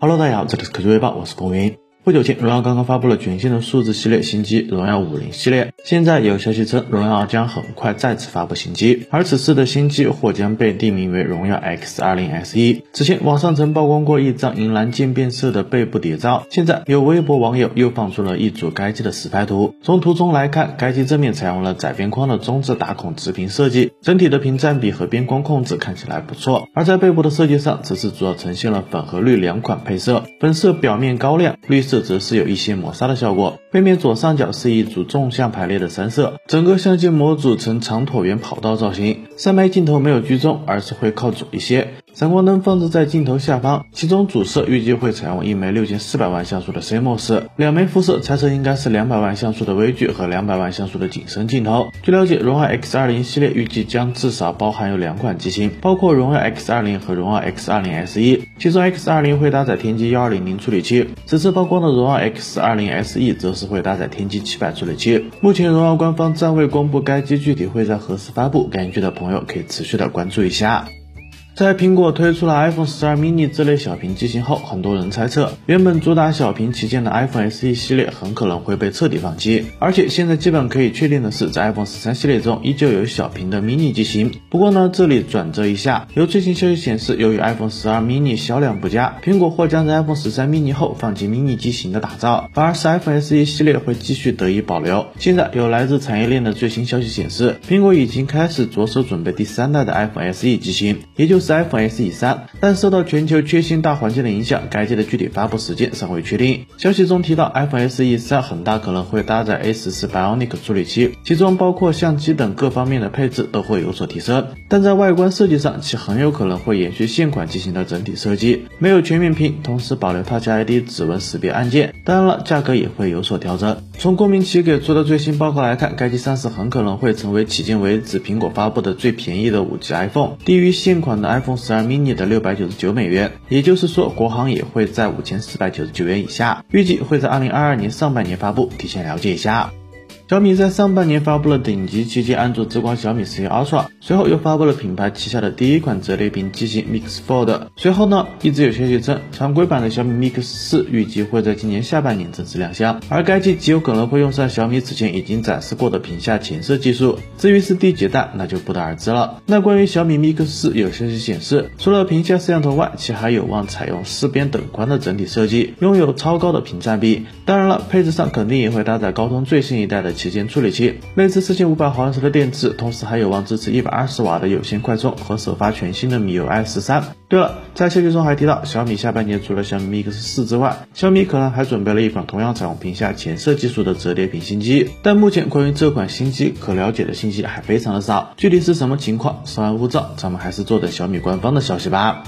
Hello，大家好，这里是科技微报，我是风云。不久前，荣耀刚刚发布了全新的数字系列新机荣耀五零系列。现在有消息称，荣耀将很快再次发布新机，而此次的新机或将被定名为荣耀 X 二零 SE。此前网上曾曝光过一张银蓝渐变色的背部谍照，现在有微博网友又放出了一组该机的实拍图。从图中来看，该机正面采用了窄边框的中置打孔直屏设计，整体的屏占比和边框控制看起来不错。而在背部的设计上，则是主要呈现了粉和绿两款配色，粉色表面高亮，绿色。则是有一些磨砂的效果。背面左上角是一组纵向排列的三色，整个相机模组呈长椭圆跑道造型。三枚镜头没有居中，而是会靠左一些。闪光灯放置在镜头下方，其中主摄预计会采用一枚六千四百万像素的 CMOS，两枚副摄猜测应该是两百万像素的微距和两百万像素的景深镜头。据了解，荣耀 X20 系列预计将至少包含有两款机型，包括荣耀 X20 和荣耀 X20 SE，其中 X20 会搭载天玑幺二零零处理器，此次曝光的荣耀 X20 SE 则是会搭载天玑七百处理器。目前荣耀官方暂未公布该机具体会在何时发布，感兴趣的朋友可以持续的关注一下。在苹果推出了 iPhone 12 mini 这类小屏机型后，很多人猜测，原本主打小屏旗舰的 iPhone SE 系列很可能会被彻底放弃。而且现在基本可以确定的是，在 iPhone 13系列中依旧有小屏的 mini 机型。不过呢，这里转折一下，有最新消息显示，由于 iPhone 12 mini 销量不佳，苹果或将在 iPhone 13 mini 后放弃 mini 机型的打造，反而是 iPhone SE 系列会继续得以保留。现在有来自产业链的最新消息显示，苹果已经开始着手准备第三代的 iPhone SE 机型，也就是。iPhone SE 三，但受到全球缺芯大环境的影响，该机的具体发布时间尚未确定。消息中提到，iPhone SE 三很大可能会搭载 A 十四 Bionic 处理器，其中包括相机等各方面的配置都会有所提升。但在外观设计上，其很有可能会延续现款机型的整体设计，没有全面屏，同时保留 Touch ID 指纹识别按键。当然了，价格也会有所调整。从郭明奇给出的最新报告来看，该机上市很可能会成为迄今为止苹果发布的最便宜的五 G iPhone，低于现款的 i iPhone 12 mini 的六百九十九美元，也就是说国行也会在五千四百九十九元以下，预计会在二零二二年上半年发布，提前了解一下。小米在上半年发布了顶级旗舰安卓之光小米十一 Ultra，随后又发布了品牌旗下的第一款折叠屏机型 Mix Fold。随后呢，一直有消息称，常规版的小米 Mix 四预计会在今年下半年正式亮相，而该机极有可能会用上小米此前已经展示过的屏下前摄技术。至于是第几代，那就不得而知了。那关于小米 Mix 四，有消息显示，除了屏下摄像头外，其还有望采用四边等宽的整体设计，拥有超高的屏占比。当然了，配置上肯定也会搭载高通最新一代的。旗舰处理器，内置四千五百毫安时的电池，同时还有望支持一百二十瓦的有线快充和首发全新的米 U I 十三。对了，在消息中还提到，小米下半年除了小米 Mix 四之外，小米可能还准备了一款同样采用屏下前摄技术的折叠屏新机。但目前关于这款新机可了解的信息还非常的少，具体是什么情况，稍安勿躁，咱们还是坐等小米官方的消息吧。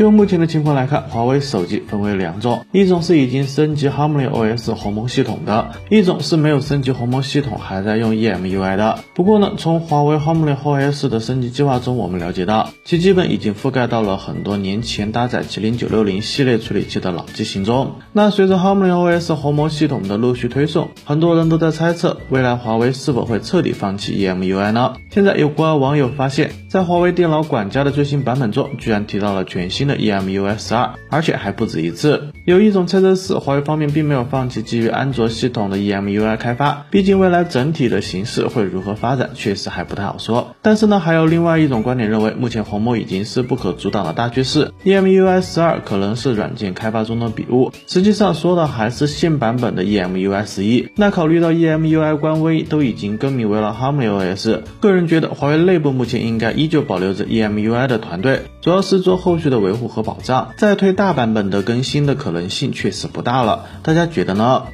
就目前的情况来看，华为手机分为两种，一种是已经升级 HarmonyOS 鸿蒙系统的，一种是没有升级鸿蒙系统，还在用 EMUI 的。不过呢，从华为 HarmonyOS 的升级计划中，我们了解到，其基本已经覆盖到了很多年前搭载麒麟九六零系列处理器的老机型中。那随着 HarmonyOS 鸿蒙系统的陆续推送，很多人都在猜测，未来华为是否会彻底放弃 EMUI 呢？现在有国外网友发现，在华为电脑管家的最新版本中，居然提到了全新。EMUI 十二，而且还不止一次。有一种猜测是，华为方面并没有放弃基于安卓系统的 EMUI 开发，毕竟未来整体的形势会如何发展，确实还不太好说。但是呢，还有另外一种观点认为，目前鸿蒙已经是不可阻挡的大趋势，EMUI 十二可能是软件开发中的笔误，实际上说的还是现版本的 EMUI 十一。那考虑到 EMUI 官微都已经更名为了 HarmonyOS，个人觉得华为内部目前应该依旧保留着 EMUI 的团队，主要是做后续的维护。和保障，再推大版本的更新的可能性确实不大了，大家觉得呢？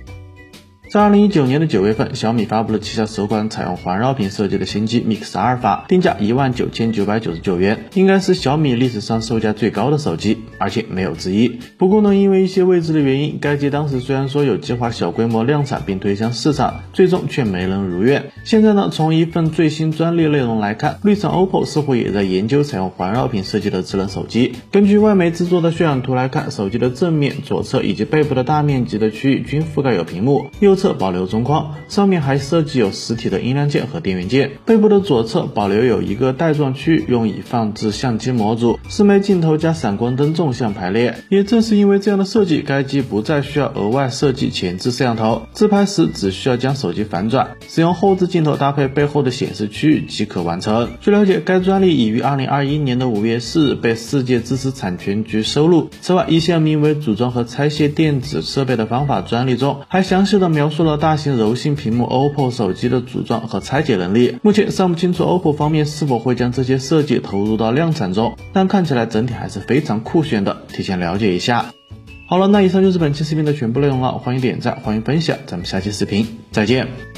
在二零一九年的九月份，小米发布了旗下首款采用环绕屏设计的新机 Mix 阿尔法，定价一万九千九百九十九元，应该是小米历史上售价最高的手机，而且没有之一。不过呢，因为一些未知的原因，该机当时虽然说有计划小规模量产并推向市场，最终却没能如愿。现在呢，从一份最新专利内容来看，绿城 OPPO 似乎也在研究采用环绕屏设计的智能手机。根据外媒制作的渲染图来看，手机的正面、左侧以及背部的大面积的区域均覆盖有屏幕，右侧。侧保留中框，上面还设计有实体的音量键和电源键。背部的左侧保留有一个带状区域，用以放置相机模组、四枚镜头加闪光灯纵向排列。也正是因为这样的设计，该机不再需要额外设计前置摄像头，自拍时只需要将手机反转，使用后置镜头搭配背后的显示区域即可完成。据了解，该专利已于二零二一年的五月四日被世界知识产权局收录。此外，一项名为“组装和拆卸电子设备的方法”专利中，还详细的描描述了大型柔性屏幕 OPPO 手机的组装和拆解能力。目前尚不清楚 OPPO 方面是否会将这些设计投入到量产中，但看起来整体还是非常酷炫的，提前了解一下。好了，那以上就是本期视频的全部内容了，欢迎点赞，欢迎分享，咱们下期视频再见。